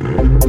Mm-hmm.